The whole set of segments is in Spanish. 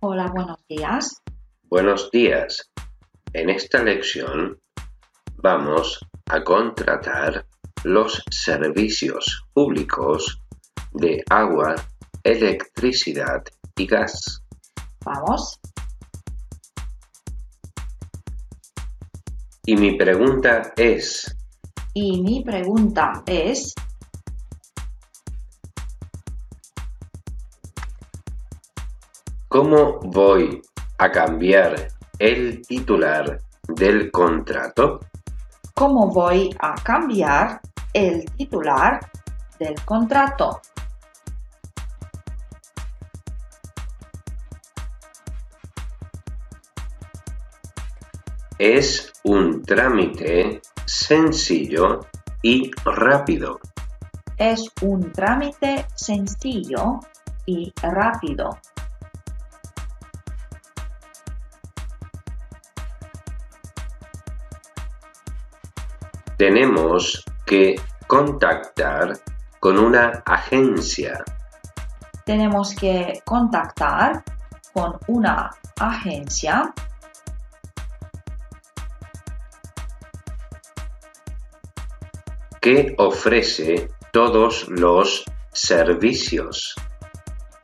Hola, buenos días. Buenos días. En esta lección vamos a contratar los servicios públicos de agua, electricidad y gas. Vamos. Y mi pregunta es, Y mi pregunta es, ¿cómo voy a cambiar el titular del contrato? ¿cómo voy a cambiar el titular del contrato? Es un trámite sencillo y rápido. Es un trámite sencillo y rápido. Tenemos que contactar con una agencia. Tenemos que contactar con una agencia que ofrece todos los servicios.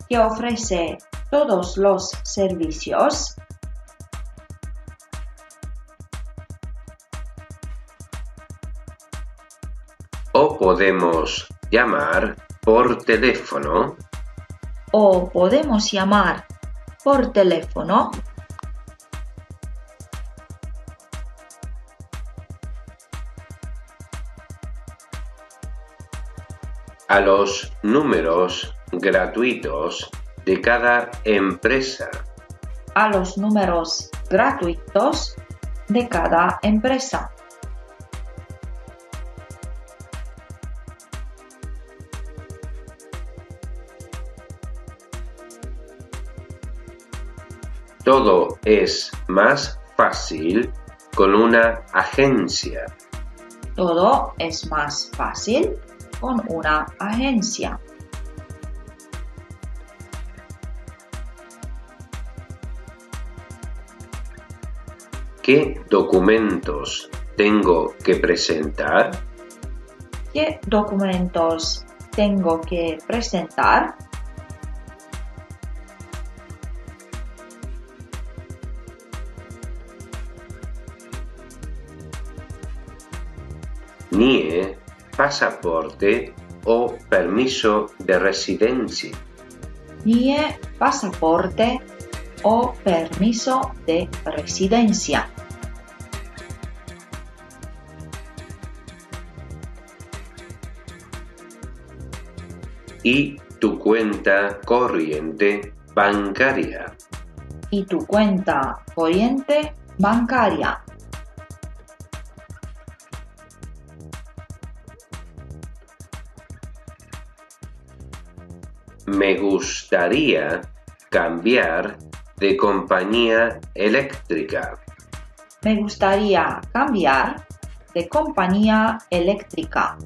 que ofrece todos los servicios o podemos llamar por teléfono. O podemos llamar por teléfono. A los números gratuitos de cada empresa. A los números gratuitos de cada empresa. Todo es más fácil con una agencia. Todo es más fácil con una agencia. ¿Qué documentos tengo que presentar? ¿Qué documentos tengo que presentar? NIE, pasaporte o permiso de residencia. NIE, pasaporte o permiso de residencia. y tu cuenta corriente bancaria. Y tu cuenta corriente bancaria. Me gustaría cambiar de compañía eléctrica. Me gustaría cambiar de compañía eléctrica.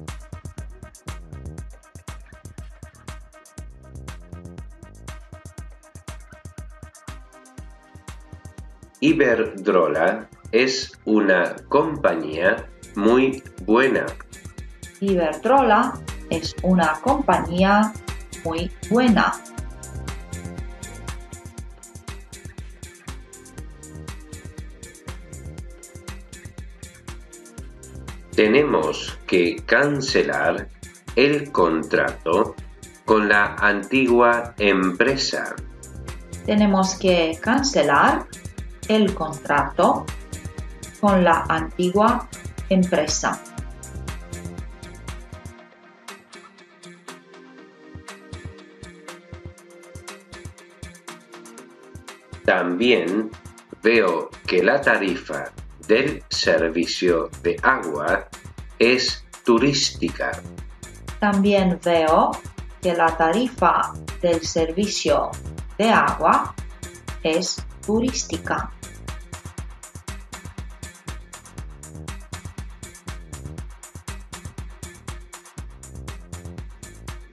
Iberdrola es una compañía muy buena. Iberdrola es una compañía muy buena. Tenemos que cancelar el contrato con la antigua empresa. Tenemos que cancelar el contrato con la antigua empresa. También veo que la tarifa del servicio de agua es turística. También veo que la tarifa del servicio de agua es turística.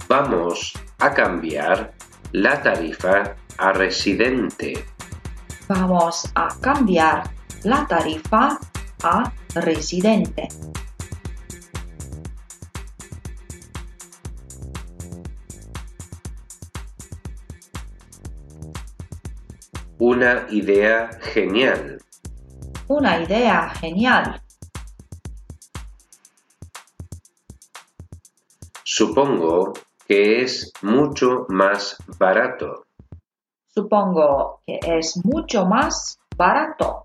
Vamos a cambiar la tarifa a residente. Vamos a cambiar la tarifa a residente. Una idea genial. Una idea genial. Supongo que es mucho más barato. Supongo que es mucho más barato.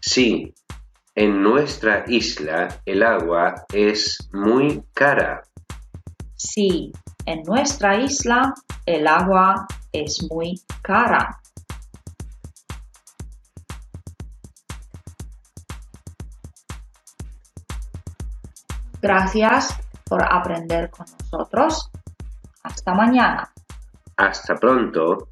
Sí, en nuestra isla el agua es muy cara. Sí, en nuestra isla el agua es muy cara. Gracias por aprender con nosotros. Hasta mañana. Hasta pronto.